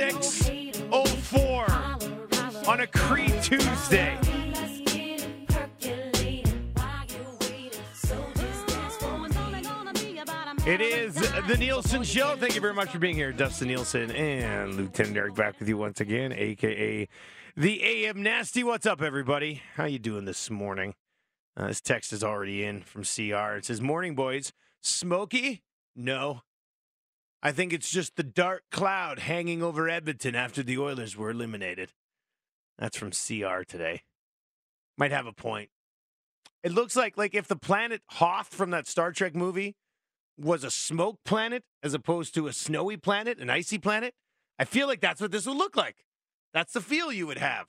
604 on a Creed Tuesday. It is the Nielsen Show. Thank you very much for being here, Dustin Nielsen and Lieutenant Eric back with you once again, aka the AM Nasty. What's up, everybody? How you doing this morning? Uh, this text is already in from CR. It says, "Morning, boys. Smoky? No. I think it's just the dark cloud hanging over Edmonton after the Oilers were eliminated." That's from CR today. Might have a point. It looks like like if the planet Hoth from that Star Trek movie was a smoke planet as opposed to a snowy planet, an icy planet, I feel like that's what this would look like. That's the feel you would have.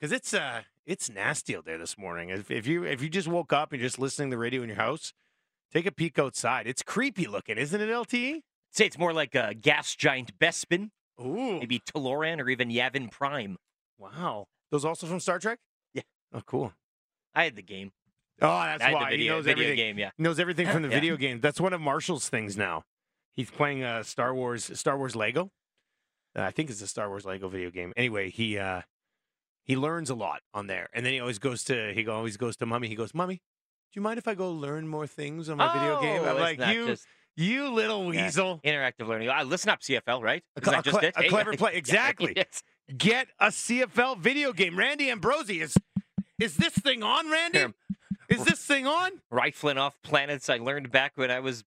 Cause it's uh it's nasty out there this morning. If, if you if you just woke up and you're just listening to the radio in your house, take a peek outside. It's creepy looking, isn't it, LTE? Say it's more like a gas giant Bespin, Ooh. maybe Taloran or even Yavin Prime. Wow. Those also from Star Trek? Yeah. Oh, cool. I had the game. Oh, that's I why video, he knows video everything. game. Yeah. He knows everything from the Yeah. video game. That's one of Marshall's things now. He's playing uh, Star Wars Star Wars Lego. Uh, I think it's a Star Wars Lego video game. Anyway, he uh, he learns a lot on there, and then he always goes to he always goes to Mummy. He goes, "Mummy, do you mind if I go learn more things on my video game?" Oh, I'm like, "You, you little weasel." interactive learning. Uh, listen up, CFL, right? A Is that just cle- it? a Hey, clever play. Exactly. yes. Get a CFL video game. Randy Ambrosie is is this thing on, Randy? Here. Is this thing on? Rifling off planets I learned back when I was,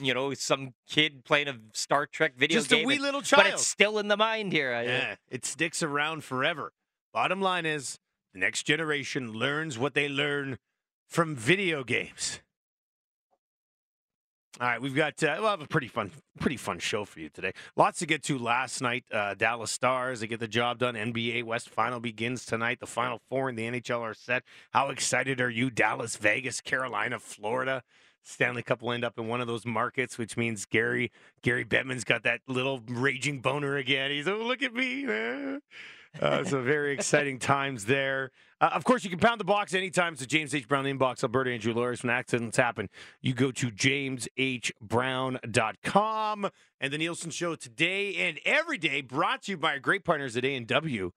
you know, some kid playing a Star Trek video Just game. a wee and- little child. but it's still in the mind here. I- Yeah, it sticks around forever. Bottom line is, the next generation learns what they learn from video games. All right, we've got uh, we'll have a pretty fun, pretty fun show for you today. Lots to get to. Last night, uh, Dallas Stars they get the job done. NBA West Final begins tonight. The Final Four in the NHL are set. How excited are you? Dallas, Vegas, Carolina, Florida. Stanley Cup will end up in one of those markets, which means Gary Gary Bettman's got that little raging boner again. He's oh look at me. Eh." Uh, so very exciting times there. Uh, of course, you can pound the box anytime. It's the James H. Brown inbox. Alberta Injury Lawyers. When accidents happen, you go to jameshbrown.com. And the Nielsen Show today and every day brought to you by our great partners at A&W,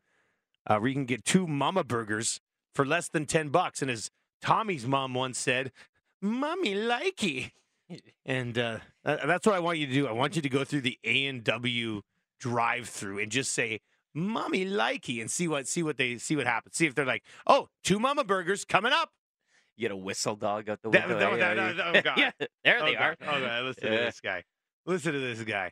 uh, where you can get two Mama Burgers for less than 10 bucks. And as Tommy's mom once said, Mommy likey. And uh, that's what I want you to do. I want you to go through the A&W drive-through and just say, "Mommy likey," and see what see what they see what happens. See if they're like, oh, two Mama Burgers coming up." You get a whistle dog out the That- window. that- that- yeah. that- oh, God. yeah, there oh, they God. are. Oh, God. Listen to this guy. Listen to this guy.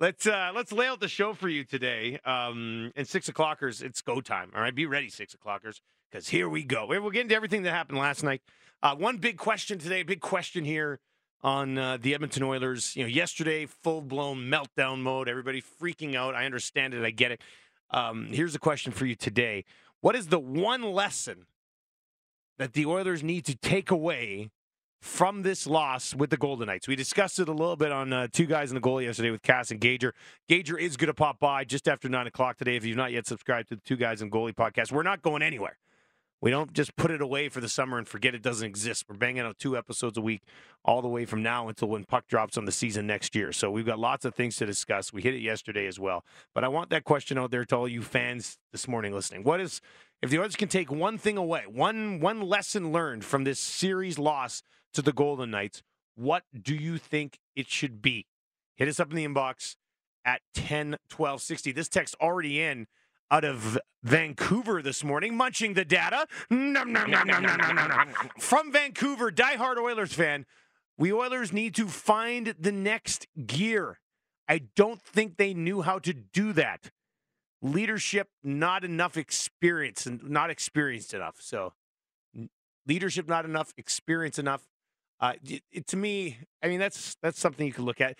Let's uh let's lay out the show for you today. Um, and six o'clockers, it's go time. All right, be ready, six o'clockers, because here we go. We'll get into everything that happened last night. Uh, one big question today, big question here on uh, the Edmonton Oilers. You know, yesterday, full blown meltdown mode. Everybody freaking out. I understand it. I get it. Um, here's a question for you today: What is the one lesson that the Oilers need to take away from this loss with the Golden Knights. We discussed it a little bit on uh, Two Guys in the Goal yesterday with Cass and Gager. Gager is going to pop by just after 9 o'clock today. If you've not yet subscribed to the Two Guys in Goalie podcast, we're not going anywhere. We don't just put it away for the summer and forget it doesn't exist. We're banging out two episodes a week all the way from now until when puck drops on the season next year. So we've got lots of things to discuss. We hit it yesterday as well. But I want that question out there to all you fans this morning listening. What is if the Oilers can take one thing away, one one lesson learned from this series loss to the Golden Knights, what do you think it should be? Hit us up in the inbox at 10 12 60. This text already in out of Vancouver this morning, munching the data. Nom, nom, nom, nom, nom, nom, nom, nom. From Vancouver, diehard Oilers fan, we Oilers need to find the next gear. I don't think they knew how to do that. Leadership, not enough experience, and not experienced enough. So, leadership, not enough experience enough. Uh, it, it- to me, I mean, that's that's something you can look at.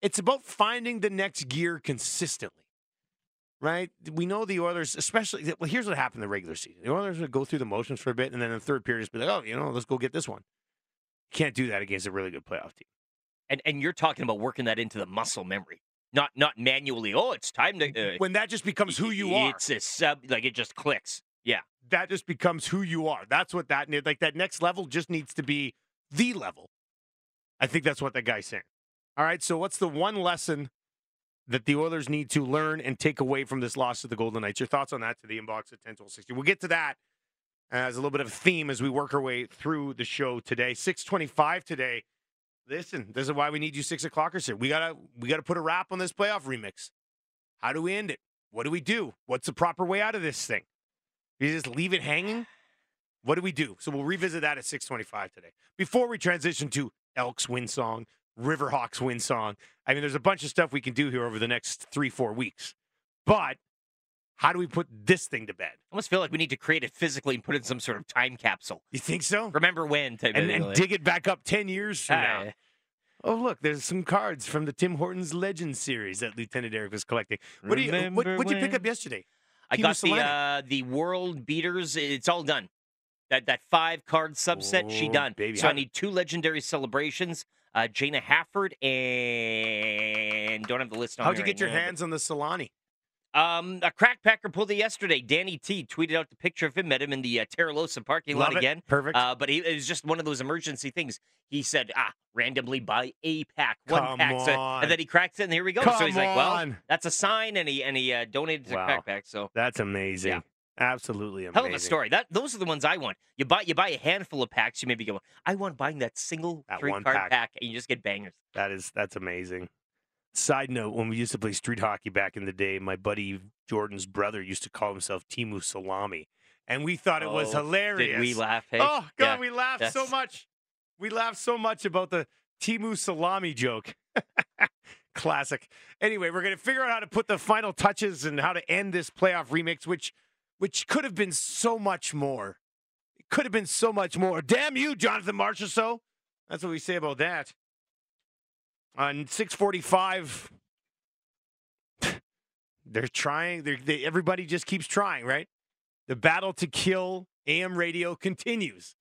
It's about finding the next gear consistently, right? We know the Oilers, especially. Well, here's what happened in the regular season: the Oilers would go through the motions for a bit, and then in the third period, just be like, "Oh, you know, let's go get this one." Can't do that against a really good playoff team. And and you're talking about working that into the muscle memory, not not manually. Oh, it's time to. Uh, When that just becomes who you are, It's a sub. Like it just clicks. Yeah. that just becomes who you are. That's what that like that next level just needs to be the level. I think that's what that guy's saying. All right, so what's the one lesson that the Oilers need to learn and take away from this loss to the Golden Knights? Your thoughts on that to the inbox at 10 60. We'll get to that as a little bit of a theme as we work our way through the show today. 625 today. Listen, this is why we need you six o'clockers here. We gotta we gotta put a wrap on this playoff remix. How do we end it? What do we do? What's the proper way out of this thing? You just leave it hanging? What do we do? So we'll revisit that at 625 today. Before we transition to Elks win song, Riverhawks win song. I mean, there's a bunch of stuff we can do here over the next three, four weeks. But how do we put this thing to bed? I almost feel like we need to create it physically and put it in some sort of time capsule. You think so? Remember when type And, and like- dig it back up 10 years from now. Ah, Oh, look, there's some cards from the Tim Hortons Legend series that Lieutenant Eric was collecting. What do you what, what'd you pick up yesterday? I got the uh, the world beaters. It's all done. That that five card subset, she Oh, done. baby. So I need two legendary celebrations. Uh, Jaina Hafford and don't have the list on. How'd you right get your now, but- hands on the Solani? Um, a crackpacker pulled it yesterday. Danny T tweeted out the picture of him. Met him in the uh, Terralosa parking lot it. again. Perfect. Uh, but he, it was just one of those emergency things. He said, "Ah, randomly buy a pack, one Come pack." So, and then he cracks it, and here we go. Come so he's like, "Well, that's a sign," and he and he uh, donated to Wow. Crackpack. So That's amazing. Yeah. Absolutely amazing. hell of a story. That those are the ones I want. You buy you buy a handful of packs. You maybe go, "I want buying that single That three one card pack. pack. and you just get bangers. That is that's amazing. Side note: When we used to play street hockey back in the day, my buddy Jordan's brother used to call himself Timu Salami, and we thought it was Oh, hilarious. Did we laugh? Hey, Oh God, Yeah, we laughed so much. We laughed so much about the Timu Salami joke. Classic. Anyway, we're gonna figure out how to put the final touches and how to end this playoff remix, which which could have been so much more. It could have been so much more. Damn you, Jonathan Marchessault. That's what we say about that. On 645, they're trying. They're, they, everybody just keeps trying, right? The battle to kill AM radio continues.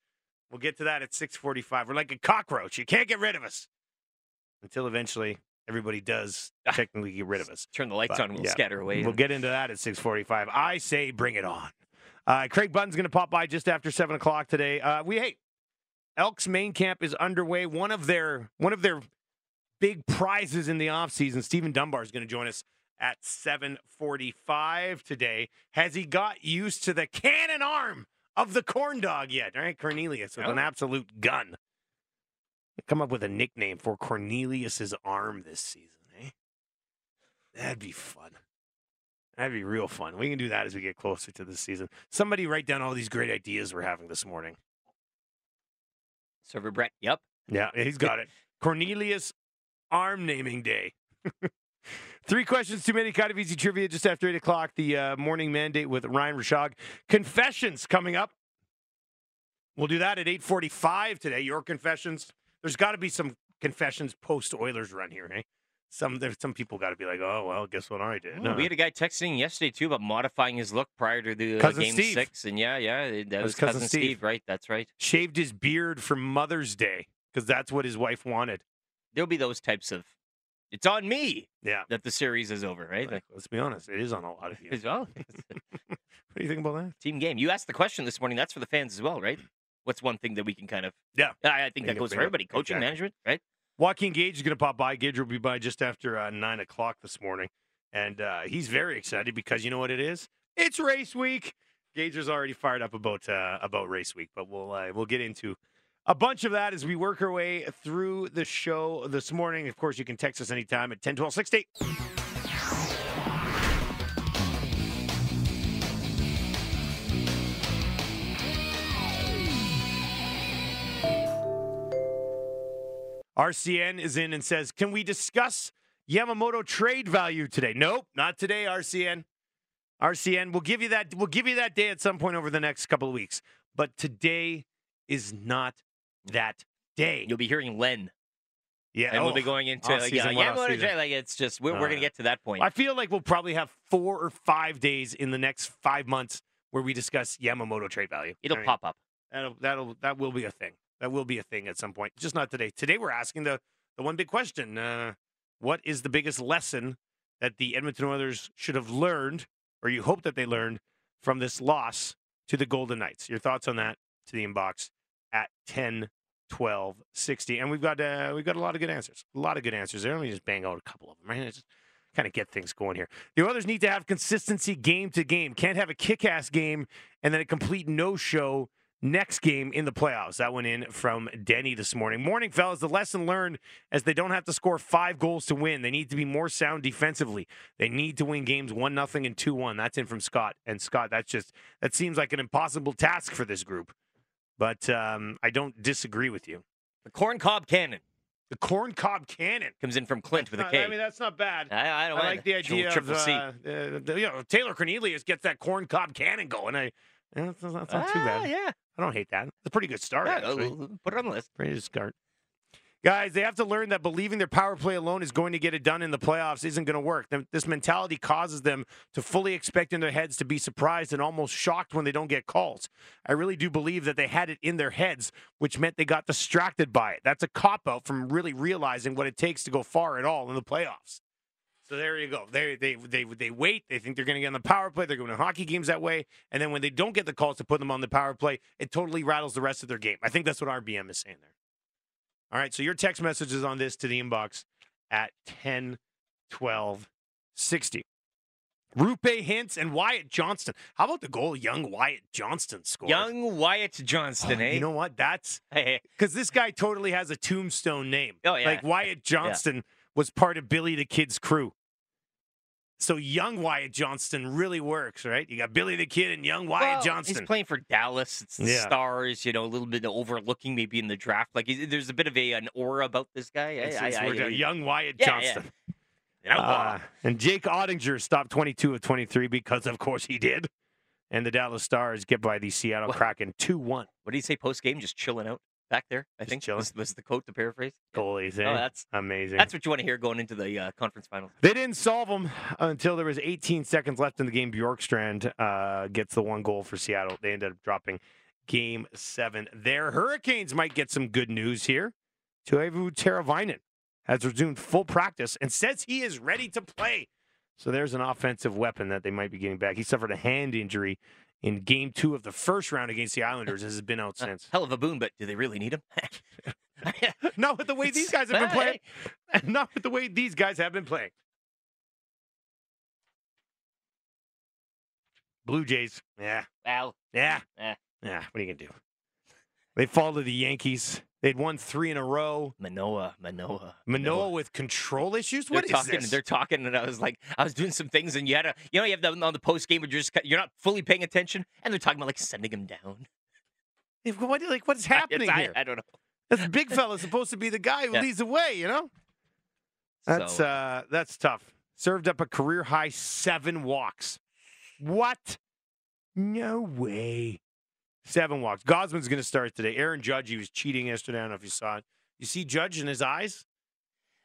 We'll get to that at 645. We're like a cockroach. You can't get rid of us until eventually everybody does technically get rid of us. Turn the lights But, on. We'll yeah, scatter away. We'll get into that at 645. I say bring it on. Uh, Craig Button's going to pop by just after 7 o'clock today. Uh, we, hey, Elks main camp is underway. One of their one of their big prizes in the offseason, Stephen Dunbar is going to join us at 745 today. Has he got used to the cannon arm of the corn dog yet? All right, Cornelius with an Oh. absolute gun. Come up with a nickname for Cornelius's arm this season, eh? That'd be fun. That'd be real fun. We can do that as we get closer to the season. Somebody write down all these great ideas we're having this morning. Server Brett. Yep. Yeah, he's got it. Cornelius Arm Naming Day. Three questions, too many kind of easy trivia just after 8 o'clock. The uh, morning mandate with Ryan Rishaug. Confessions coming up. We'll do that at 845 today. Your confessions. There's got to be some confessions post Oilers run here, hey? Some there's some people got to be like, oh well, guess what I did. Well, We had a guy texting yesterday too about modifying his look prior to the uh, game Steve. six, and yeah, yeah, that was was Cousin cousin, Steve. Steve. right? That's right. Shaved his beard for Mother's Day because that's what his wife wanted. There'll be those types of. It's on me Yeah. that the series is over, right? Like, let's be honest, it is on a lot of you. As well, What do you think about that? team game. You asked the question this morning. That's for the fans as well, right? What's one thing that we can kind of? Yeah. I, I think that goes for everybody. Coaching, Exactly. management, right? Joaquin Gage is going to pop by. Gage will be by just after uh, nine o'clock this morning, and uh, he's very excited because you know what it is? It's race week. Gage is already fired up about uh, about race week, but we'll uh, we'll get into a bunch of that as we work our way through the show this morning. Of course, you can text us anytime at 10 12 60. RCN is in and says, Can we discuss Yamamoto trade value today? Nope, not today, RCN. RCN, we'll give you that we'll give you that day at some point over the next couple of weeks. But today is not that day. You'll be hearing Len, Yeah, and we'll be oh, going into like, yeah, off-season, yeah, what what a off-season? trade, like it's just we're, we're Uh, gonna get to that point. I feel like we'll probably have four or five days in the next five months where we discuss Yamamoto trade value. It'll I mean, pop up. That'll that'll that will be a thing. That will be a thing at some point. Just not today. Today we're asking the the one big question: uh, What is the biggest lesson that the Edmonton Oilers should have learned, or you hope that they learned from this loss to the Golden Knights? Your thoughts on that to the inbox at 10, 12, 60. And we've got uh, we've got a lot of good answers. A lot of good answers there. Let me just bang out a couple of them. Right? just kind of get things going here. The Oilers need to have consistency game to game. Can't have a kick-ass game and then a complete no-show next game in the playoffs. That went in from Denny this morning. Morning, fellas. The lesson learned as they don't have to score five goals to win. They need to be more sound defensively. They need to win games one nothing and two one. That's in from Scott. And Scott, that's just that seems like an impossible task for this group. But um, I don't disagree with you. The corn cob cannon The corn cob cannon comes in from Clint with a Uh, K. I mean, that's not bad. I, I don't I like the idea triple of C. uh, uh, the- you know Taylor Cornelius gets that corn cob cannon going. I yeah, that's, that's not too Ah, bad. Yeah, I don't hate that. It's a pretty good start. yeah actually. put it on the list. Pretty good start. Guys, they have to learn that believing their power play alone is going to get it done in the playoffs isn't going to work. This mentality causes them to fully expect in their heads to be surprised and almost shocked when they don't get calls. I really do believe that they had it in their heads, which meant they got distracted by it. That's a cop out from really realizing what it takes to go far at all in the playoffs. So there you go. They they they they wait. They think they're going to get on the power play. They're going to hockey games that way, and then when they don't get the calls to put them on the power play, it totally rattles the rest of their game. I think that's what RBM is saying there. All right. So your text messages on this to the inbox at 10 12 60. Roope Hintz and Wyatt Johnston. How about the goal young Wyatt Johnston scored? Young Wyatt Johnston, Oh, eh? You know what? That's because this guy totally has a tombstone name. Oh, yeah. Like Wyatt Johnston was part of Billy the Kid's crew. So young Wyatt Johnston really works, right? You got Billy the Kid and young Wyatt well, Johnston. He's playing for Dallas. It's the Yeah. Stars, you know, a little bit overlooking maybe in the draft. Like there's a bit of a an aura about this guy. I- I- I- young Wyatt Yeah, Johnston. yeah. Uh, and Jake Oettinger stopped 22 of 23 because, of course, he did. And the Dallas Stars get by the Seattle What? Kraken 2 1. what did he say post game? Just chilling out back there. I Just think chilling. was, was the quote to paraphrase. Goalies, eh? Oh, that's Amazing. that's what you want to hear going into the uh, conference finals. They didn't solve them until there was 18 seconds left in the game. Bjorkstrand uh, gets the one goal for Seattle. They ended up dropping game seven. Their Hurricanes might get some good news here. Teuvo Teravainen has resumed full practice and says he is ready to play. So there's an offensive weapon that they might be getting back. He suffered a hand injury in game two of the first round against the Islanders. Has been out since. hell of a boon, but do they really need him? Not with the way these guys have been playing. Not with the way these guys have been playing. Blue Jays. Yeah. Well, Yeah. Eh. Yeah. What are you going to do? They fall to the Yankees. They'd won three in a row. Manoah, Manoah, Manoah with control issues. They're What is talking. this? They're talking, and I was like, I was doing some things, and you had a, you know, you have them on the post game, but you're just you're not fully paying attention, and they're talking about like sending him down. What, like, what's happening I, here? I don't know. This big fella's supposed to be the guy who Yeah. leads the way, you know? That's So, uh that's tough. Served up a career high seven walks. What? No way. Seven walks. Gausman's going to start today. Aaron Judge, he was cheating yesterday. I don't know if you saw it. You see Judge in his eyes?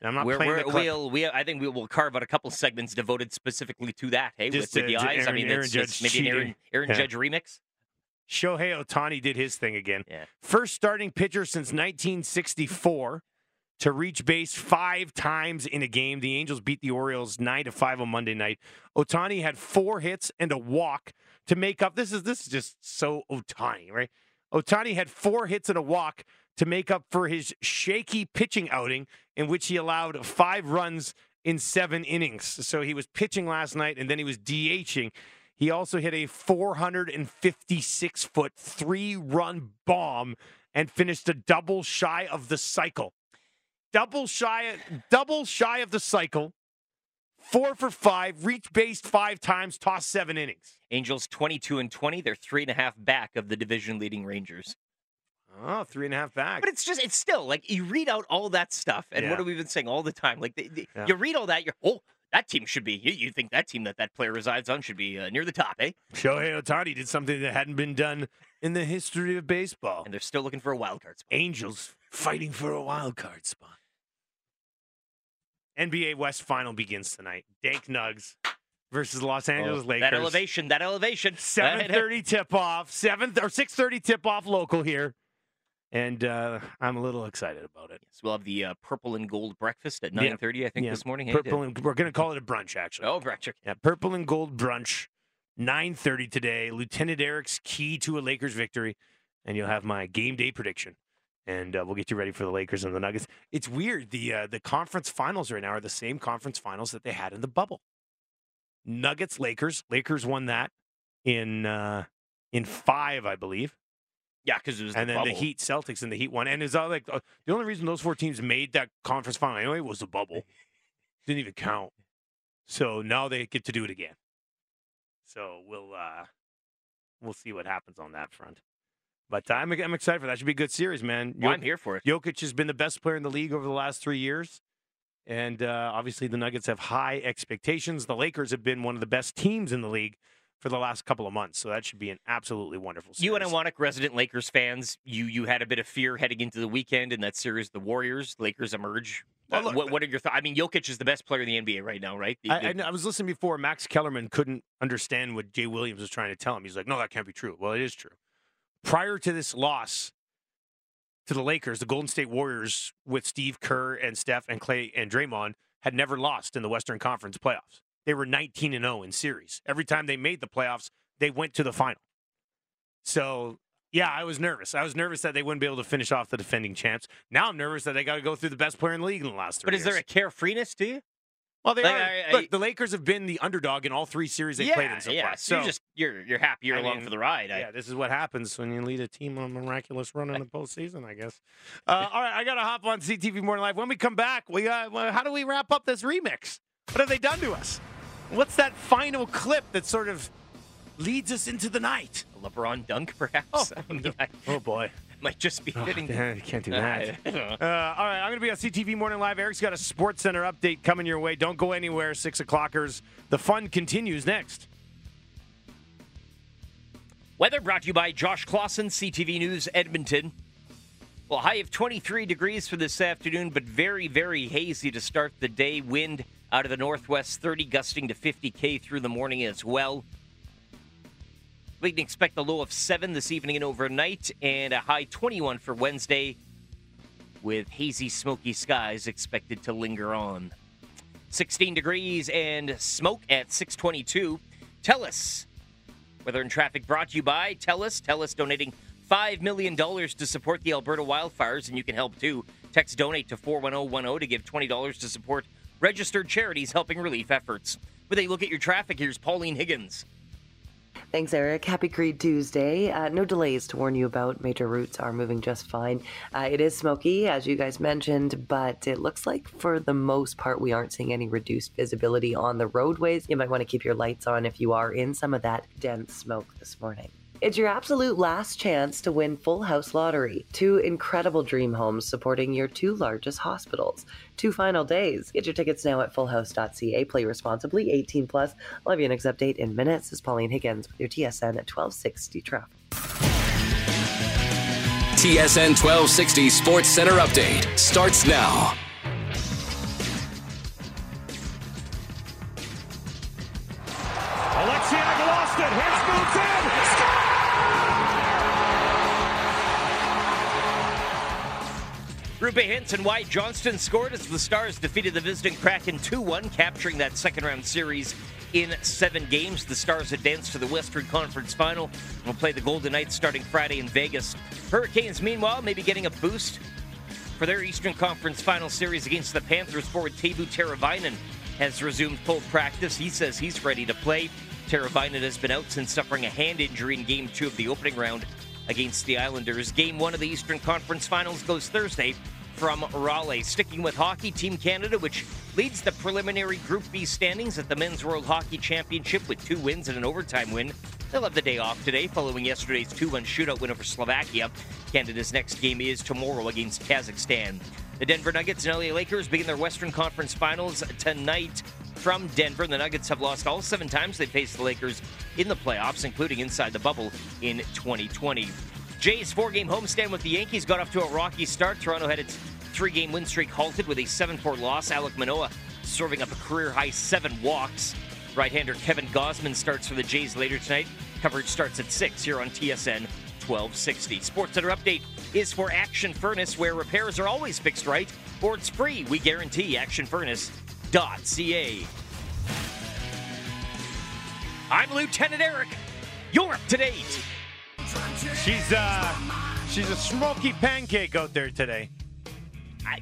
And I'm not we're, playing we're, we'll, we, I think we will carve out a couple segments devoted specifically to that. Hey, Just with, to- the eyes. I mean, Aaron Judge maybe an Aaron. Aaron Yeah. Judge remix. Shohei Ohtani did his thing again. Yeah. First starting pitcher since 1964 to reach base five times in a game. The Angels beat the Orioles nine to five on Monday night. Ohtani had four hits and a walk to make up. This is this is just so Ohtani, right? Ohtani had four hits and a walk to make up for his shaky pitching outing in which he allowed five runs in seven innings. So he was pitching last night and then he was DHing. He also hit a 456 foot three run bomb and finished a double shy of the cycle. Double shy, double shy of the cycle. Four for five, reached base five times, tossed seven innings. Angels 22 and 20. They're three and a half back of the division leading Rangers. Oh, three and a half back. But it's just, it's still like you read out all that stuff, and Yeah. what have we been saying all the time? Like the, the- Yeah. you read all that, you're oh, that team should be. You, you think that team that that player resides on should be uh, near the top, eh? Shohei Ohtani did something that hadn't been done in the history of baseball. And they're still looking for a wild card spot. Angels fighting for a wild card spot. NBA West final begins tonight. Dank Nugs versus Los Angeles Oh, Lakers. That elevation, that elevation. Seven thirty tip off. Seven or six thirty tip off local here, and uh, I'm a little excited about it. Yes, we'll have the uh, purple and gold breakfast at Yeah. 9:30. I think Yeah. this morning. Purple and we're gonna call it a brunch actually. Oh, breakfast. Yeah, purple and gold brunch, nine thirty today. Lieutenant Eric's key to a Lakers victory, and you'll have my game day prediction and uh, we'll get you ready for the Lakers and the Nuggets. It's weird. The uh, the conference finals right now are the same conference finals that they had in the bubble. Nuggets Lakers. Lakers won that in uh, in five, I believe. Yeah, because it was and the then bubble. the Heat Celtics and the Heat won. And it's all like uh, the only reason those four teams made that conference final anyway was the bubble. Didn't even count. So now they get to do it again. So we'll uh we'll see what happens on that front. But I'm I'm excited for that. Should be a good series, man. Well, I'm here for it. Jokic has been the best player in the league over the last three years. And uh, obviously, the Nuggets have high expectations. The Lakers have been one of the best teams in the league for the last couple of months. So that should be an absolutely wonderful series. You and Iwanek, resident Lakers fans, you you had a bit of fear heading into the weekend in that series. The Warriors, Lakers emerge. Well, Uh, what, what are your thoughts? I mean, Jokic is the best player in the NBA right now, right? The- I, the- I, know- I was listening before. Max Kellerman couldn't understand what Jay Williams was trying to tell him. He's like, "No, that can't be true." Well, it is true. Prior to this loss to the Lakers, the Golden State Warriors with Steve Kerr and Steph and Clay and Draymond had never lost in the Western Conference playoffs. They were 19 and 0 in series. Every time they made the playoffs, they went to the final. So, yeah, I was nervous. I was nervous that they wouldn't be able to finish off the defending champs. Now I'm nervous that they got to go through the best player in the league in the last three but is there a carefreeness to you? Well, they Like, are. I- I- look, the Lakers have been the underdog in all three series they yeah, played in so yeah. far. So you're just you're you're happy you're I along mean, for the ride. Yeah, this is what happens when you lead a team on a miraculous run in the postseason, I guess. Uh, all right, I got to hop on CTV Morning Live. When we come back, we well, how do we wrap up this remix? What have they done to us? What's that final clip that sort of leads us into the night? A LeBron dunk, perhaps. Oh, mean, Oh boy, might just be oh, fitting. you can't do that. Uh, all right, I'm going to be on CTV Morning Live. Eric's got a Sports Center update coming your way. Don't go anywhere, 6 o'clockers. The fun continues next. Weather brought to you by Josh Classen, CTV News, Edmonton. Well, high of 23 degrees for this afternoon, but very, very hazy to start the day. Wind out of the northwest, 30 gusting to 50k through the morning as well. We can expect a low of 7 this evening and overnight, and a high 21 for Wednesday, with hazy, smoky skies expected to linger on. 16 degrees and smoke at 622. Tell us. Weather and traffic brought to you by TELUS. TELUS donating $5 million to support the Alberta wildfires, and you can help too. Text donate to 41010 to give $20 to support registered charities helping relief efforts. With a look at your traffic, here's Pauline Higgins. Thanks, Eric. Happy Creed Tuesday. Uh, no delays to warn you about. Major routes are moving just fine. Uh, it is smoky, as you guys mentioned, but it looks like for the most part we aren't seeing any reduced visibility on the roadways. You might want to keep your lights on if you are in some of that dense smoke this morning. It's your absolute last chance to win Full House Lottery. Two incredible dream homes supporting your two largest hospitals. Two final days. Get your tickets now at fullhouse.ca. Play responsibly, 18 plus. Have you next update in minutes. This is Pauline Higgins with your TSN at 1260 traffic. TSN 1260 Sports Center update starts now. Roope Hintz and Wyatt Johnston scored as the Stars defeated the visiting Kraken 2 1, capturing that second round series in seven games. The Stars advance to the Western Conference Final and will play the Golden Knights starting Friday in Vegas. Hurricanes, meanwhile, may be getting a boost for their Eastern Conference Final series against the Panthers. Forward Teuvo Teravainen has resumed full practice. He says he's ready to play. Teravainen has been out since suffering a hand injury in Game 2 of the opening round against the Islanders. Game 1 of the Eastern Conference Finals goes Thursday from Raleigh. Sticking with hockey, Team Canada, which leads the preliminary Group B standings at the Men's World Hockey Championship with two wins and an overtime win. They'll have the day off today following yesterday's 2 1 shootout win over Slovakia. Canada's next game is tomorrow against Kazakhstan. The Denver Nuggets and LA Lakers begin their Western Conference Finals tonight from Denver. The Nuggets have lost all seven times they faced the Lakers in the playoffs, including inside the bubble in 2020. Jays' four game homestand with the Yankees got off to a rocky start. Toronto had its three game win streak halted with a 7 4 loss. Alek Manoah serving up a career high seven walks. Right hander Kevin Gausman starts for the Jays later tonight. Coverage starts at 6 here on TSN 1260. Sports Center Update is for Action Furnace, where repairs are always fixed right or it's free. We guarantee actionfurnace.ca. I'm Lieutenant Eric. You're up to date. She's uh She's a smoky pancake out there today. I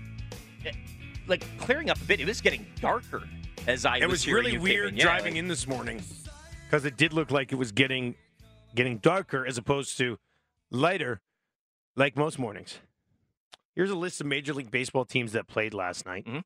Like clearing up a bit, it was getting darker as I It was was really weird in. Yeah, driving like- in this morning because it did look like it was getting getting darker as opposed to lighter, like most mornings. Here's a list of Major League Baseball teams that played last night. Mhm.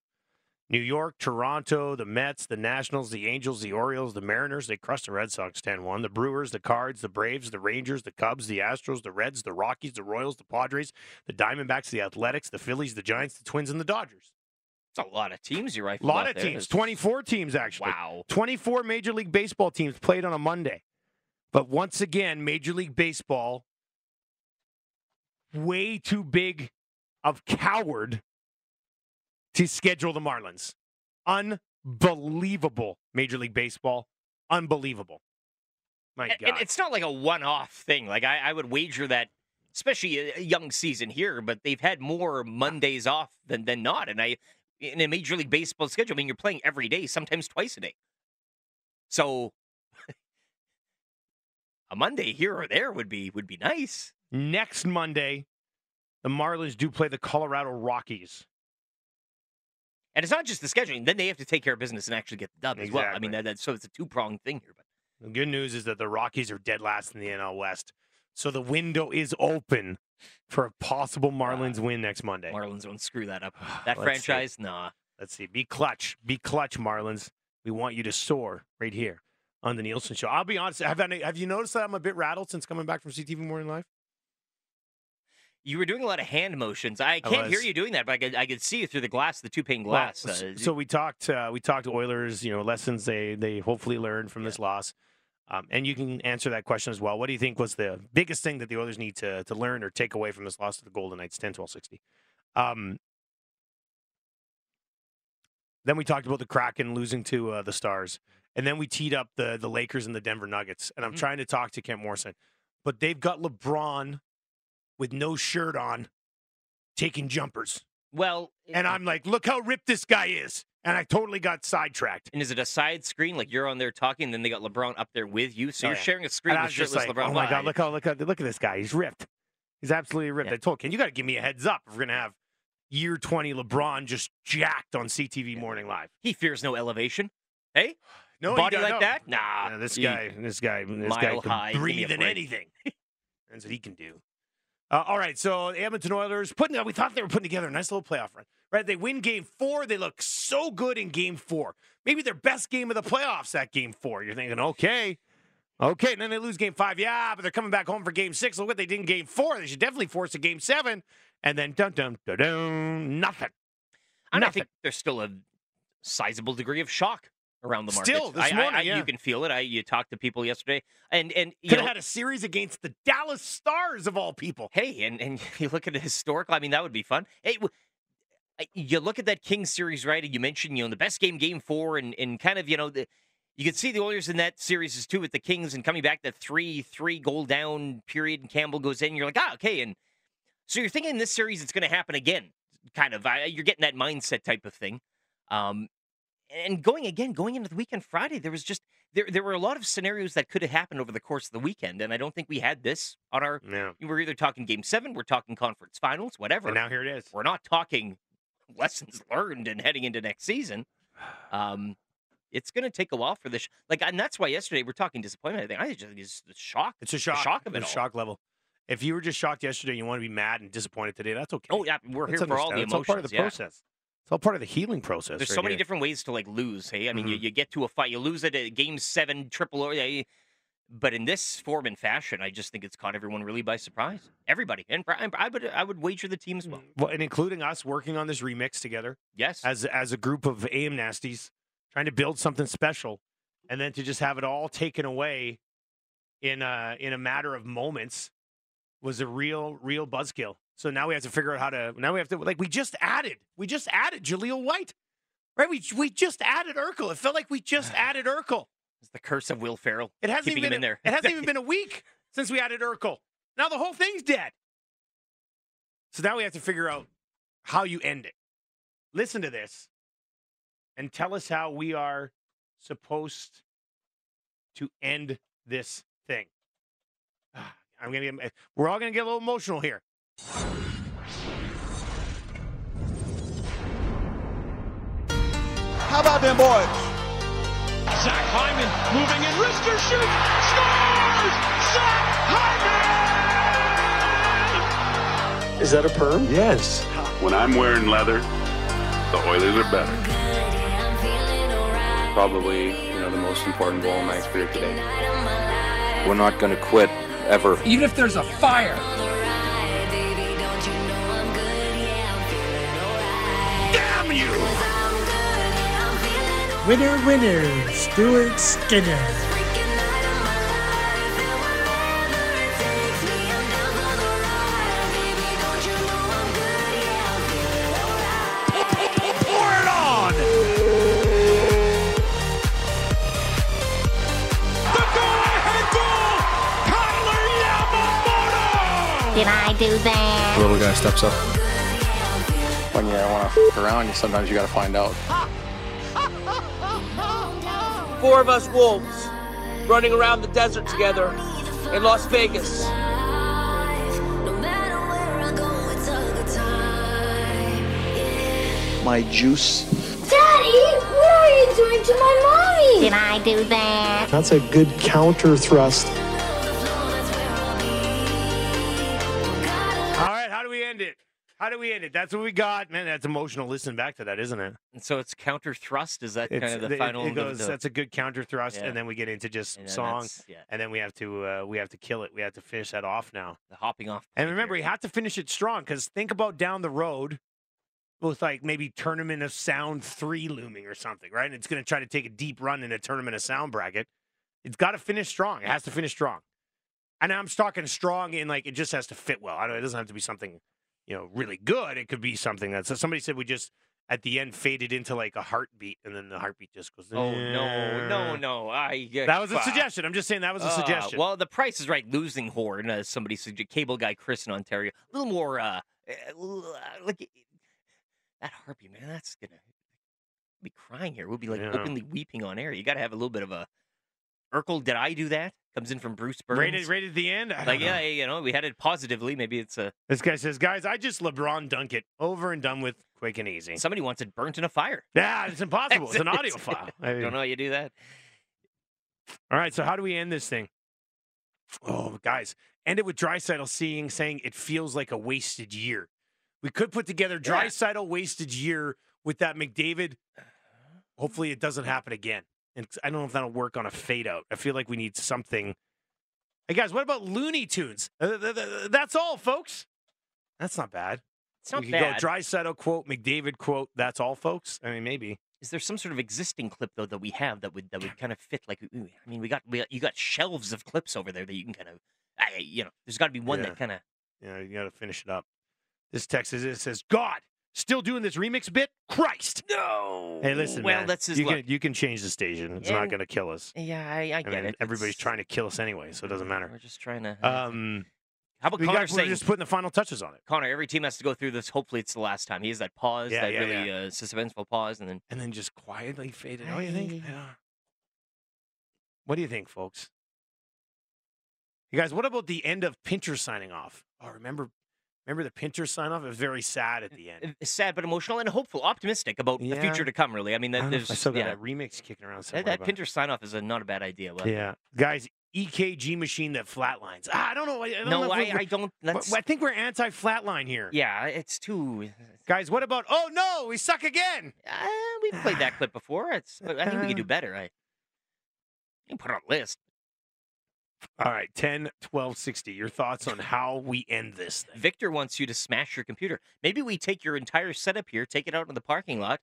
New York, Toronto, the Mets, the Nationals, the Angels, the Orioles, the Mariners. They crushed the Red Sox 10 1. The Brewers, the Cards, the Braves, the Rangers, the Cubs, the Astros, the Reds, the Rockies, the Royals, the Padres, the Diamondbacks, the Athletics, the Phillies, the Giants, the Twins, and the Dodgers. It's a lot of teams You're right, A lot of there. teams, 24 teams actually. Wow. 24 Major League Baseball teams played on a Monday. But once again, Major League Baseball, way too big of coward to schedule the Marlins. Unbelievable, Major League Baseball. Unbelievable. My And, God. and it's not like a one-off thing. Like I, I would wager that, especially a, a young season here, but they've had more Mondays off than than not. And I, in a Major League Baseball schedule, I mean, you're playing every day, sometimes twice a day. So a Monday here or there would be would be nice. Next Monday, the Marlins do play the Colorado Rockies. And it's not just the scheduling; then they have to take care of business and actually get the dub as well. I mean, Exactly. that, that, so it's a two pronged thing here. But The good news is that the Rockies are dead last in the NL West. So the window is open for a possible Marlins win next Monday. Marlins don't screw that up. That Let's see. franchise, nah. Let's see. Be clutch. Be clutch, Marlins. We want you to soar right here on the Nielsen Show. I'll be honest. Have, I, have you noticed that I'm a bit rattled since coming back from CTV Morning Live? You were doing a lot of hand motions. I I can't hear you doing that, but I could, I could see you through the glass, the two pane glass. Well, Uh, so we talked. Uh, we talked Oilers. You know, lessons they they hopefully learned from this loss. Um, and you can answer that question as well. What do you think was the biggest thing that the Oilers need to to learn or take away from this loss to the Golden Knights, 10 12 60? Um, then we talked about the Kraken losing to uh, the Stars. And then we teed up the the Lakers and the Denver Nuggets. And I'm Mhm. trying to talk to Kent Morrison, but they've got LeBron with no shirt on taking jumpers. well, And I'm like, look how ripped this guy is. And I totally got sidetracked. and is it a side screen like you're on there talking, and then they got LeBron up there with you, so Oh, you're yeah. sharing a screen And with shirtless like, LeBron? oh my God, look how look how look at this guy. He's ripped. He's absolutely ripped. Yeah. I told Ken, you got to give me a heads up if we're gonna have year 20 LeBron just jacked on CTV Morning Live. He fears no elevation. Hey, No, body like no. that? Nah. Yeah, this guy, this guy, this guy can high. Give me a breathe in anything. That's what he can do. Uh, all right, so the Edmonton Oilers putting. We thought they were putting together a nice little playoff run. Right, they win Game Four. They look so good in Game Four. Maybe their best game of the playoffs. That Game Four. You're thinking, okay, okay. And then they lose Game Five. Yeah, but they're coming back home for Game Six. Look what they did in Game Four. They should definitely force a Game Seven. And then dun dun dun dun, nothing. And I Nothing. think there's still a sizable degree of shock around the market. Still, this I- I- morning, I- yeah. you can feel it. I you talked to people yesterday, and and you Could know, have had a series against the Dallas Stars of all people. Hey, and, and you look at it historical. I mean, that would be fun. Hey, I- you look at that Kings series, right? And you mentioned, you know, the best game, game four, and, and kind of, you know, the, you could see the Oilers in that series is too with the Kings and coming back that three three goal down period, and Campbell goes in. You're like, ah, okay, and so you're thinking this series it's going to happen again, kind of. I, you're getting that mindset type of thing. Um, and going again, going into the weekend Friday, there was just there there were a lot of scenarios that could have happened over the course of the weekend, and I don't think we had this on our Yeah. we're either talking game seven, we're talking conference finals, whatever. And now here it is. we're not talking lessons learned and heading into next season. Um, it's going to take a while for this. Like, and that's why yesterday we're talking disappointment. I think I just think it's the shock. It's a shock. shock of it It's shock level. If you were just shocked yesterday and you want to be mad and disappointed today, that's okay. Oh yeah, we're That's here for all the emotions. It's all part of the yeah. process. It's all part of the healing process. There's right so many here. different ways to like lose. Hey, I mean, you, Mhm. you get to a fight, you lose it at game seven, triple or but in this form and fashion, I just think it's caught everyone really by surprise. Everybody, and I I would I would wager the team as well. Well, and including us working on this remix together Yes, as as a group of AM nasties trying to build something special, and then to just have it all taken away in a in a matter of moments was a real real buzzkill. So now we have to figure out how to. Now we have to like we just added we just added Jaleel White, right? We we just added Urkel. It felt like we just added Urkel. it's the curse of Will Ferrell. It hasn't even been in there. It hasn't even been a week since we added Urkel. Now the whole thing's dead. So now we have to figure out how you end it. Listen to this and tell us how we are supposed to end this thing. I'm gonna get. Eh, we're all gonna get a little emotional here. How about them boys? Zach Hyman moving in, wrister shoots, scores! Zach Hyman! Is that a perm? Yes. When I'm wearing leather, the Oilers are better. Probably, you know, the most important goal in my career today. We're not going to quit ever. Even if there's a fire. Damn you! Winner, winner, Stuart Skinner. Do that? little guy steps up. When you want to f around, sometimes you got to find out. Four of us wolves running around the desert together in Las Vegas. My juice. Daddy, what are you doing to my mommy? Did I do that? That's a good counter thrust. We end it? That's what we got. Man, that's emotional. Listen back to that, isn't it? And so it's counter thrust. Is that It's, kind of the it- final? It goes, the- that's a good counter thrust, Yeah. and then we get into just and then song, that's- Yeah, and then we have to uh, we have to kill it. We have to finish that off now. the hopping off. And remember, here. you have to finish it strong because think about down the road with like maybe Tournament of Sound 3 looming or something, right? And it's going to try to take a deep run in a Tournament of Sound bracket. It's got to finish strong. It has to finish strong. And I'm talking strong in like it just has to fit well. I don't, it doesn't have to be something, you know, really good. It could be something that so somebody said we just at the end faded into like a heartbeat and then the heartbeat just goes. Oh no, no, no! I uh, That was a suggestion. I'm just saying that was a Uh, suggestion. well, the price is right. Losing horn, as somebody suggested. Cable guy Chris in Ontario. A little more, uh, uh, like that harpy man. That's gonna be crying here. We'll be like Yeah. openly weeping on air. You got to have a little bit of a. Urkel, did I do that? Comes in from Bruce Burns. rated rated the end. I like yeah, you know, we had it positively. Maybe it's a This guy says, guys, I just LeBron dunk it over and done with, quick and easy. somebody wants it burnt in a fire. Yeah, it's impossible. It's an audio file. I mean- don't know how you do that. All right, so how do we end this thing? Oh, guys, end it with Draisaitl seeing saying it feels like a wasted year. We could put together Yeah. Draisaitl wasted year with that McDavid. Uh-huh. Hopefully, it doesn't happen again. And I don't know if that'll work on a fade out. I feel like we need something. Hey guys, what about Looney Tunes? Uh, th- th- That's all, folks. That's not bad. It's not we could bad. go Draisaitl quote, McDavid quote. That's all, folks. I mean, maybe. Is there some sort of existing clip though that we have that would that would kind of fit? Like, ooh, I mean, we got, we got you got shelves of clips over there that you can kind of, I, you know, there's got to be one Yeah. that kind of. You know, you got to finish it up. This text is it says, "God, still doing this remix bit? Christ!" No. Hey, listen, Well, man, that's his you luck. can you can change the station. It's Yeah, not going to kill us. Yeah, I, I I get mean, it. everybody's It's- trying to kill us anyway, so it doesn't matter. We're just trying to. Um, how about we Connor got, we're saying? just putting the final touches on it, Connor, every team has to go through this. Hopefully, it's the last time. He has that pause, Yeah, that yeah, really Uh, suspenseful pause, and then and then just quietly fade it. out. you think? I- Yeah. What do you think, folks? You guys, what about the end of Pinter signing off? Oh, remember, remember the Pinter sign off? It was very sad at the end. uh, sad but emotional and hopeful, optimistic about the future to come. Really, I mean, I, that, if there's I still got yeah, that remix kicking around that, somewhere. that but- Pinter sign off is a, not a bad idea. But Yeah, guys, EKG machine that flatlines. Ah, I don't know. I don't no, know I, I don't. That's I think we're anti-flatline here. yeah, it's too. Guys, what about? Oh no, we suck again. Uh, we've played that clip before. It's. I think we can do better. I. You can put it on a list. All right, 10, 12, 60. Your thoughts on how we end this thing? Victor wants you to smash your computer. Maybe we take your entire setup here, take it out in the parking lot,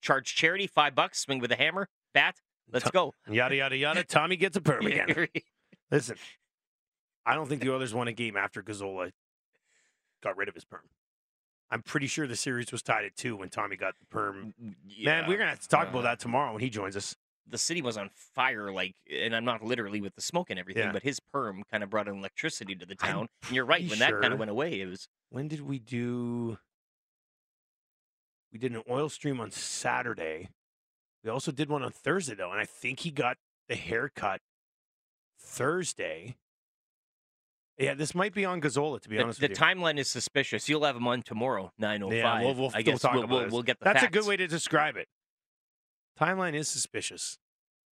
charge charity five bucks, swing with a hammer, bat. Let's go. Yada yada yada. Tommy gets a perm again. Listen, I don't think the Oilers won a game after Gazzola got rid of his perm. I'm pretty sure the series was tied at two when Tommy got the perm. Man, we're gonna have to talk about uh, that tomorrow when he joins us. The city was on fire, like, and I'm not literally with the smoke and everything, Yeah. but his perm kind of brought electricity to the I'm town. And you're right, pretty when that kind sure- of went away, it was When did we do? We did an oil stream on Saturday. We also did one on Thursday though, and I think he got the haircut Thursday. Yeah, this might be on Gazzola, to be The, honest the with timeline is suspicious. You'll have him on tomorrow, nine oh you. five. Yeah, we'll, we'll, I we'll guess talk we'll, about we'll, this. we'll get the That's a facts. good way to describe it. Timeline is suspicious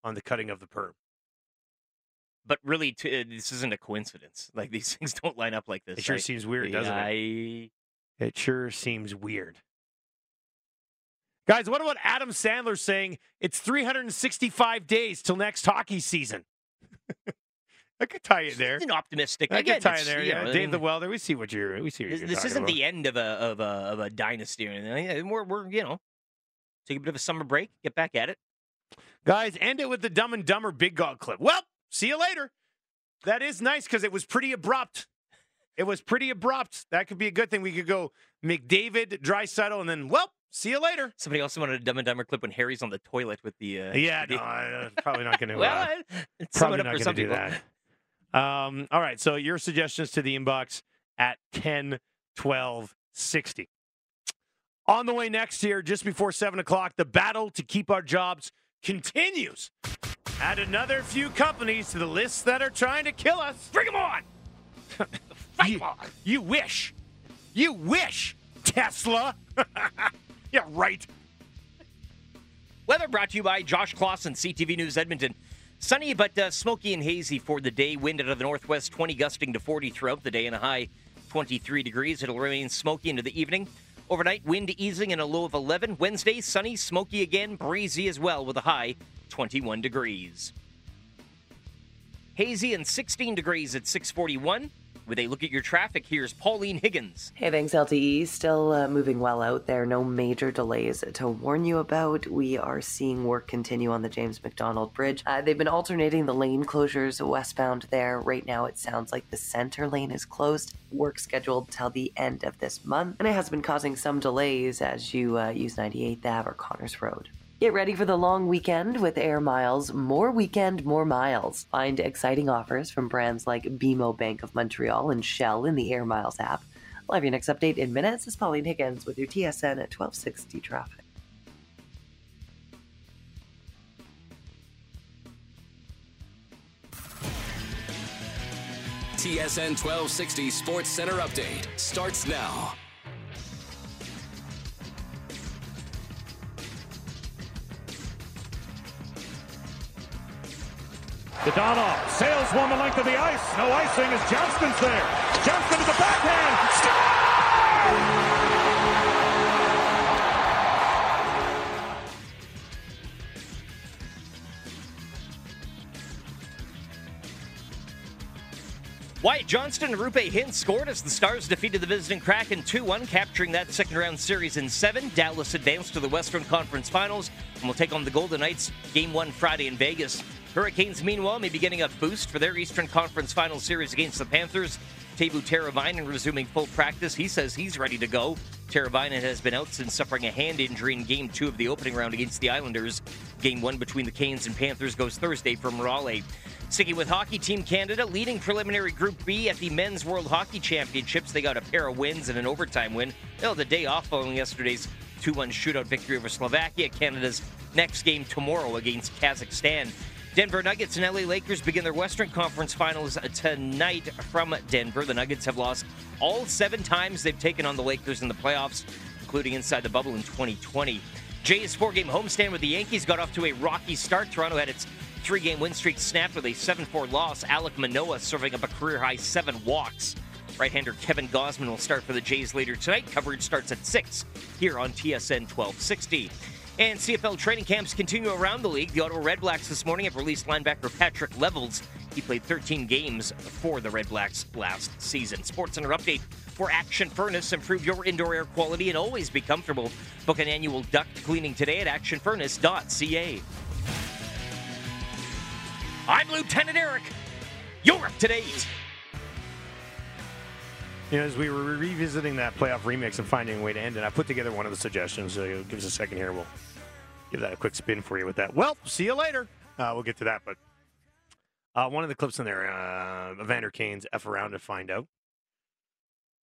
on the cutting of the perm. But really, t- uh, this isn't a coincidence. Like these things don't line up like this. It sure I- seems weird, doesn't it? I, It sure seems weird. Guys, what about Adam Sandler saying it's 365 days till next hockey season? I could tie it there. An optimistic. I Again, could tie it there. Yeah, know, I Dave the mean, Welder. We see what you're. We see what This, you're this isn't about. the end of a of a of a dynasty or anything. We're we're you know take a bit of a summer break, get back at it. Guys, end it with the Dumb and Dumber Big Dog clip. Well, see you later. That is nice because it was pretty abrupt. It was pretty abrupt. That could be a good thing. We could go McDavid, Dry Settle, and then, well, see you later. Somebody also wanted a Dumb and Dumber clip when Harry's on the toilet with the. Uh, Yeah, the- no, I- probably not going to. well, uh, it's probably not going to do people. that. Um, all right, so your suggestions to the inbox at 10, 12, 60. On the way next year, just before 7 o'clock, the battle to keep our jobs continues. Add another few companies to the list that are trying to kill us. Bring them on! you, you wish. You wish, Tesla. yeah, right. Weather brought to you by Josh Classen, CTV News Edmonton. Sunny but uh, smoky and hazy for the day. Wind out of the northwest, 20 gusting to 40 throughout the day, and a high 23 degrees. It'll remain smoky into the evening. Overnight, wind easing and a low of 11. Wednesday, sunny, smoky again, breezy as well, with a high 21 degrees. Hazy and 16 degrees at 641. With a look at your traffic, here's Pauline Higgins. Hey, thanks, LTE. Still uh, moving well out there. No major delays to warn you about. We are seeing work continue on the James McDonald Bridge. Uh, they've been alternating the lane closures westbound there. Right now, it sounds like the center lane is closed. Work scheduled till the end of this month, and it has been causing some delays as you uh, use 98th Ave or Connors Road. Get ready for the long weekend with Air Miles. More weekend, more miles. Find exciting offers from brands like BMO Bank of Montreal and Shell in the Air Miles app. I'll have your next update in minutes. It's Pauline Higgins with your TSN at 1260 traffic. TSN 1260 Sports Center update starts now. Dadonov sails one the length of the ice. No icing as Johnston's there. Johnston to the backhand. Wyatt Johnston and Roope Hintz scored as the Stars defeated the visiting Kraken 2 1, capturing that second round series in seven. Dallas advanced to the Western Conference Finals and will take on the Golden Knights game one Friday in Vegas. Hurricanes, meanwhile, may be getting a boost for their Eastern Conference Final series against the Panthers. Teuvo Teravainen resuming full practice. He says he's ready to go. Teravainen has been out since suffering a hand injury in game two of the opening round against the Islanders. Game one between the Canes and Panthers goes Thursday from Raleigh. Sticking with Hockey Team Canada, leading preliminary Group B at the Men's World Hockey Championships. They got a pair of wins and an overtime win. They held a day off following yesterday's 2 1 shootout victory over Slovakia. Canada's next game tomorrow against Kazakhstan. Denver Nuggets and LA Lakers begin their Western Conference Finals tonight from Denver. The Nuggets have lost all seven times they've taken on the Lakers in the playoffs, including inside the bubble in 2020. Jays four game homestand with the Yankees got off to a rocky start. Toronto had its three game win streak snapped with a 7 4 loss. Alek Manoah serving up a career high seven walks. Right hander Kevin Gausman will start for the Jays later tonight. Coverage starts at 6 here on TSN 1260. And CFL training camps continue around the league. The Ottawa Redblacks this morning have released linebacker Patrick Levels. He played 13 games for the Redblacks last season. Sports Center update for Action Furnace. Improve your indoor air quality and always be comfortable. Book an annual duct cleaning today at actionfurnace.ca. I'm Lieutenant Eric. You're up to date. You know, as we were revisiting that playoff remix and finding a way to end it, I put together one of the suggestions. Give us a second here. We'll give that a quick spin for you with that. Well, see you later. Uh, we'll get to that. But uh, one of the clips in there, uh, Evander Kane's F around to find out.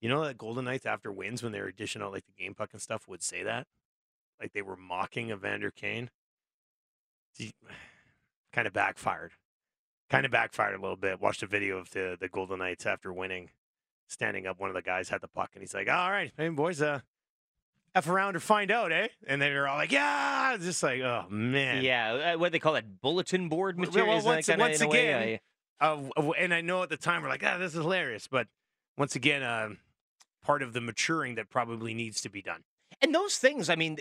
You know that Golden Knights after wins when they were dishing out like the game puck and stuff would say that? Like they were mocking Evander Kane. Kind of backfired. kind of backfired a little bit. Watched a video of the the Golden Knights after winning, standing up. One of the guys had the puck, and he's like, "All right, hey boys, uh, f around or find out, eh?" And they were all like, "Yeah," just like, "Oh man." Yeah, uh, what do they call that? Bulletin board material? well, Isn't once, kinda once way? again, I- uh, and I know at the time we're like, ah, this is hilarious, but once again, uh, part of the maturing that probably needs to be done. And those things, I mean,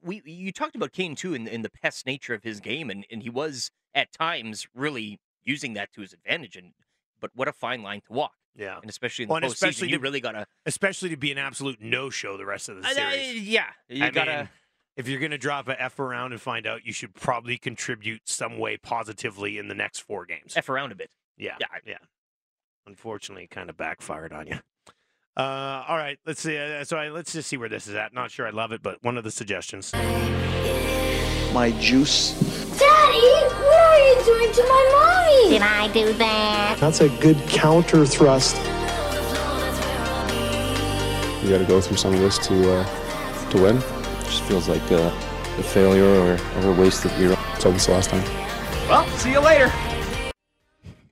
we you talked about Kane too, in, in the pest nature of his game, and, and he was at times really using that to his advantage. And but what a fine line to walk, Yeah, and especially in the Well, postseason, especially you to- really gotta, especially to be an absolute no-show the rest of the series. yeah, you I gotta. mean, if you're going to drop a F around and find out, you should probably contribute some way positively in the next four games. F around a bit. Yeah, Yeah. yeah. Unfortunately, it kind of backfired on you. Uh, all right, let's see. Uh, so I, let's just see where this is at. Not sure I love it, but one of the suggestions. My juice. Daddy, what are you doing to my mommy? Did I do that? That's a good counter thrust. You got to go through some of this to uh, to win. Just feels like uh, a failure or, or a wasted year. So this last time. Well, see you later.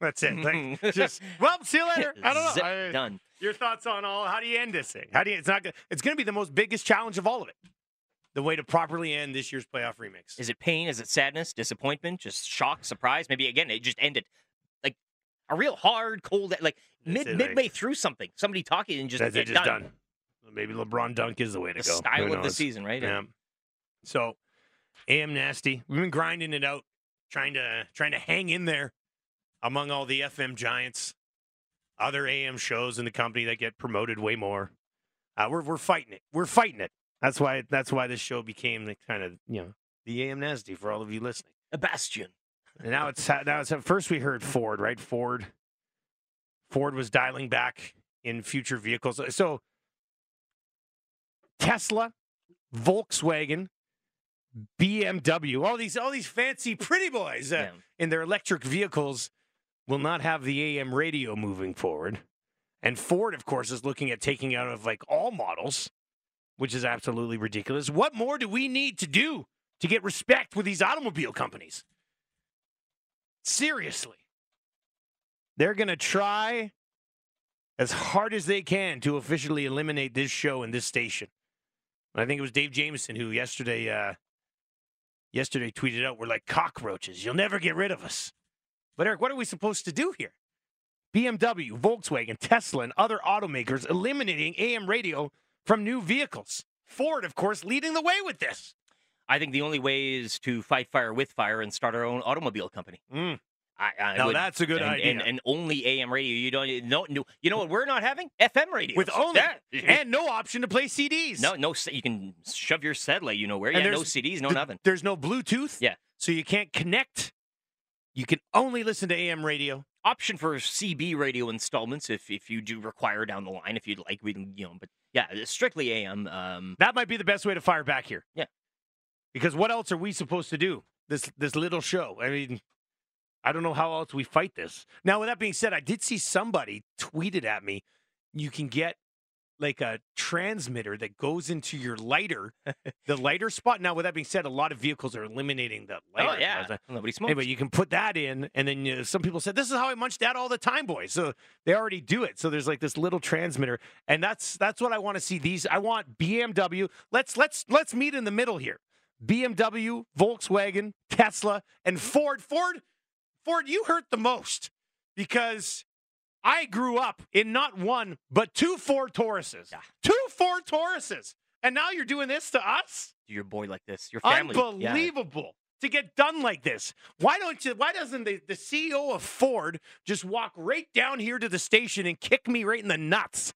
That's it. Like, just well, see you later. I don't know. Zip, I- done. Your thoughts on all? How do you end this thing? How do you? It's not. gonna- It's going to be the most biggest challenge of all of it. The way to properly end this year's playoff remix. Is it pain? Is it sadness? Disappointment? Just shock? Surprise? Maybe again, it just ended like a real hard, cold, like mid it, midway like- through something. Somebody talking and just That's it. Just done. done. Maybe LeBron dunk is the way to The go. style of the season, right? Yeah. So, AM nasty. We've been grinding it out, trying to trying to hang in there among all the FM giants, other AM shows in the company that get promoted way more. Uh, we're we're fighting it. We're fighting it. That's why that's why this show became the kind of you know the AM nasty for all of you listening. A bastion. And now it's now it's at first we heard Ford, right? Ford Ford was dialing back in future vehicles. So Tesla, Volkswagen, BMW, all these all these fancy pretty boys uh, Yeah. in their electric vehicles will not have the AM radio moving forward. And Ford, of course, is looking at taking out of like all models, which is absolutely ridiculous. What more do we need to do to get respect with these automobile companies? Seriously. They're going to try as hard as they can to officially eliminate this show and this station. I think it was Dave Jameson who yesterday uh, yesterday tweeted out, "We're like cockroaches. You'll never get rid of us." But Eric, what are we supposed to do here? BMW, Volkswagen, Tesla, and other automakers eliminating AM radio from new vehicles. Ford, of course, leading the way with this. I think the only way is to fight fire with fire and start our own automobile company. Mm. I, I Now would- that's a good and, idea. And, and only AM radio. You don't no, no you know what we're not having? FM radio. With only Yeah. and no option to play CDs. no no you can shove your satellite. You know where? And yeah, no CDs, no th- nothing. There's no Bluetooth. Yeah. So you can't connect. You can only listen to AM radio. Option for CB radio installments if if you do require down the line if you'd like. We can you know, but yeah, it's strictly AM. Um, That might be the best way to fire back here. Yeah. Because what else are we supposed to do? This this little show. I mean, I don't know how else we fight this. Now, with that being said, I did see somebody tweeted at me. You can get like a transmitter that goes into your lighter, the lighter spot. Now, with that being said, a lot of vehicles are eliminating the oh, lighter. oh yeah, spots. Uh, nobody smokes. Anyway, you can put that in, and then you know, some people said this is how I munch that all the time, boys. So they already do it. So there's like this little transmitter, and that's that's what I want to see. These I want BMW. Let's let's let's meet in the middle here. BMW, Volkswagen, Tesla, and Ford. Ford, Ford, you hurt the most because I grew up in not one but two Ford Tauruses, Yeah. two Ford Tauruses, and now you're doing this to us. Your boy like this. Your family. Yeah. Unbelievable to get done like this. Why don't you? Why doesn't the, the CEO of Ford just walk right down here to the station and kick me right in the nuts?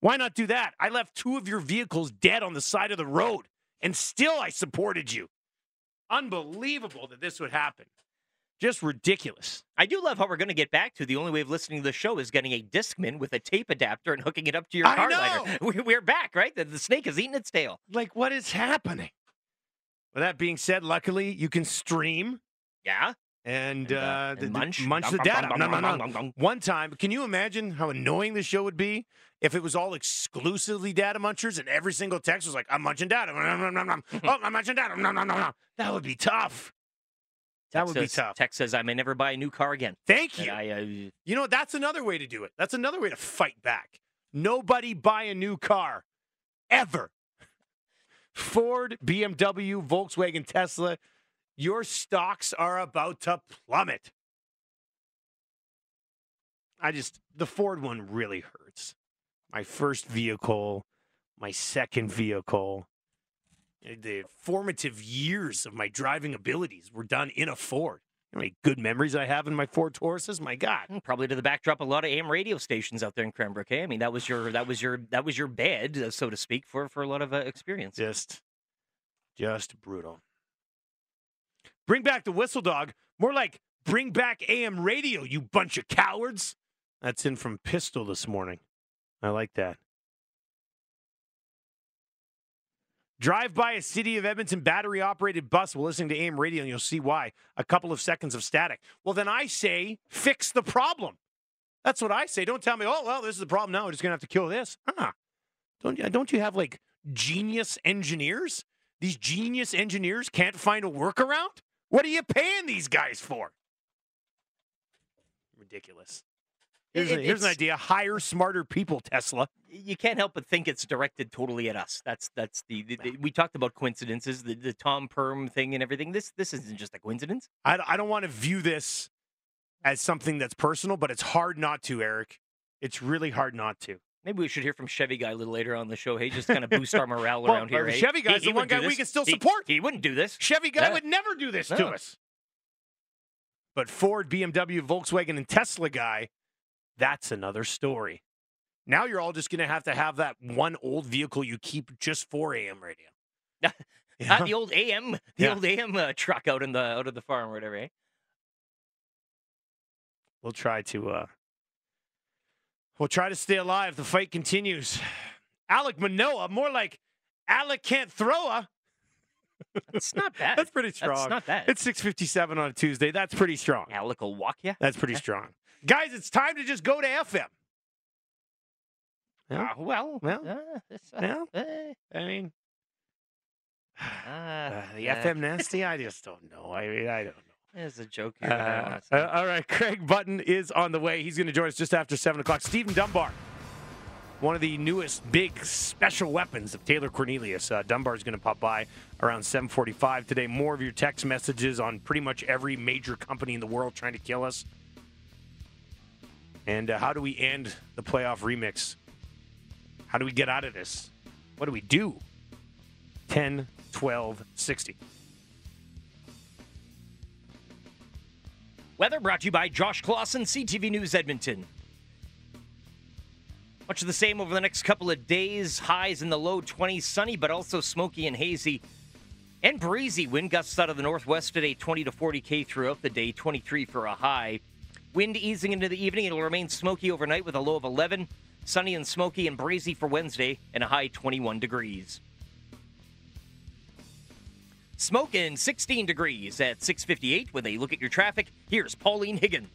Why not do that? I left two of your vehicles dead on the side of the road, and still I supported you. Unbelievable that this would happen. Just ridiculous. I do love how we're going to get back to the only way of listening to the show is getting a Discman with a tape adapter and hooking it up to your I car know. lighter. We- We're back, right? The, the snake has eaten its tail. Like, what is happening? With that being said, luckily you can stream Yeah. and, And, uh, uh, and the, munch. munch the data. dum, dum, dum. One time, can you imagine how annoying the show would be if it was all exclusively data munchers and every single text was like, I'm munching data. Oh, I'm munching data. No, no, no, no. That would be tough. That would be tough. Tex says I may never buy a new car again. Thank you. I, uh, You know, that's another way to do it. That's another way to fight back. Nobody buy a new car ever. Ford, BMW, Volkswagen, Tesla, your stocks are about to plummet. I just, the Ford one really hurts. My first vehicle, my second vehicle, eh, the formative years of my driving abilities were done in a Ford. How many good memories I have in my Ford Tauruses? My God. Mm, probably to the backdrop of a lot of AM radio stations out there in Cranbrook. Eh? I mean, that was your that was your that was your bed, uh, so to speak, for for a lot of uh, experience. Just, just brutal. Bring back the whistle dog. More like bring back AM radio, you bunch of cowards. That's in from Pistol this morning. I like that. Drive by a City of Edmonton battery operated bus while listening to AM radio, and you'll see why. A couple of seconds of static. Well, then I say fix the problem. That's what I say. Don't tell me, oh, well, this is the problem now. We're just going to have to kill this. Huh. Don't, don't you have like genius engineers? These genius engineers can't find a workaround? What are you paying these guys for? Ridiculous. Here's, It- a- here's an idea hire smarter people, Tesla. You can't help but think it's directed totally at us. That's that's the, the, the- we talked about coincidences, the, the Tom Perm thing and everything. This this isn't just a coincidence. I, I don't want to view this as something that's personal, but it's hard not to, Eric. It's really hard not to. Maybe we should hear from Chevy guy a little later on the show. Hey, just kind of boost our morale Well, around here. Chevy guy's He- the he one guy we can still He- support. He, wouldn't do this. Chevy guy would never do this to us. But Ford, BMW, Volkswagen, and Tesla guy, that's another story. Now you're all just going to have to have that one old vehicle you keep just for AM radio. Ah, the old AM, the Yeah. old AM uh, truck out in the out of the farm or whatever. Eh? We'll try to uh we'll try to stay alive. The fight continues. Alek Manoah, more like Alek can't throw a. It's not bad. That's pretty strong. That's not bad. It's 657 on a Tuesday. That's pretty strong. Alek will walk you. That's pretty strong. Guys, it's time to just go to FM. Yeah. Uh, well, Well, uh, it's, uh, I mean, uh, uh, the FM nasty, I just don't know. I mean, I don't know. It's a joke. Uh, uh, all right, Craig Button is on the way. He's going to join us just after 7 o'clock. Stephen Dunbar, one of the newest big special weapons of Taylor Cornelius. Uh, Dunbar is going to pop by around 745 today. More of your text messages on pretty much every major company in the world trying to kill us. And uh, how do we end the playoff remix? How do we get out of this? What do we do? 10, 12, 60. Weather brought to you by Josh Classen, CTV News Edmonton. Much of the same over the next couple of days. Highs in the low 20s, sunny, but also smoky and hazy. And breezy. Wind gusts out of the northwest today, 20 to 40 K throughout the day, 23 for a high. Wind easing into the evening. It'll remain smoky overnight with a low of 11. Sunny and smoky and breezy for Wednesday and a high 21 degrees. Smoking 16 degrees at 658 with a look at your traffic. Here's Pauline Higgins.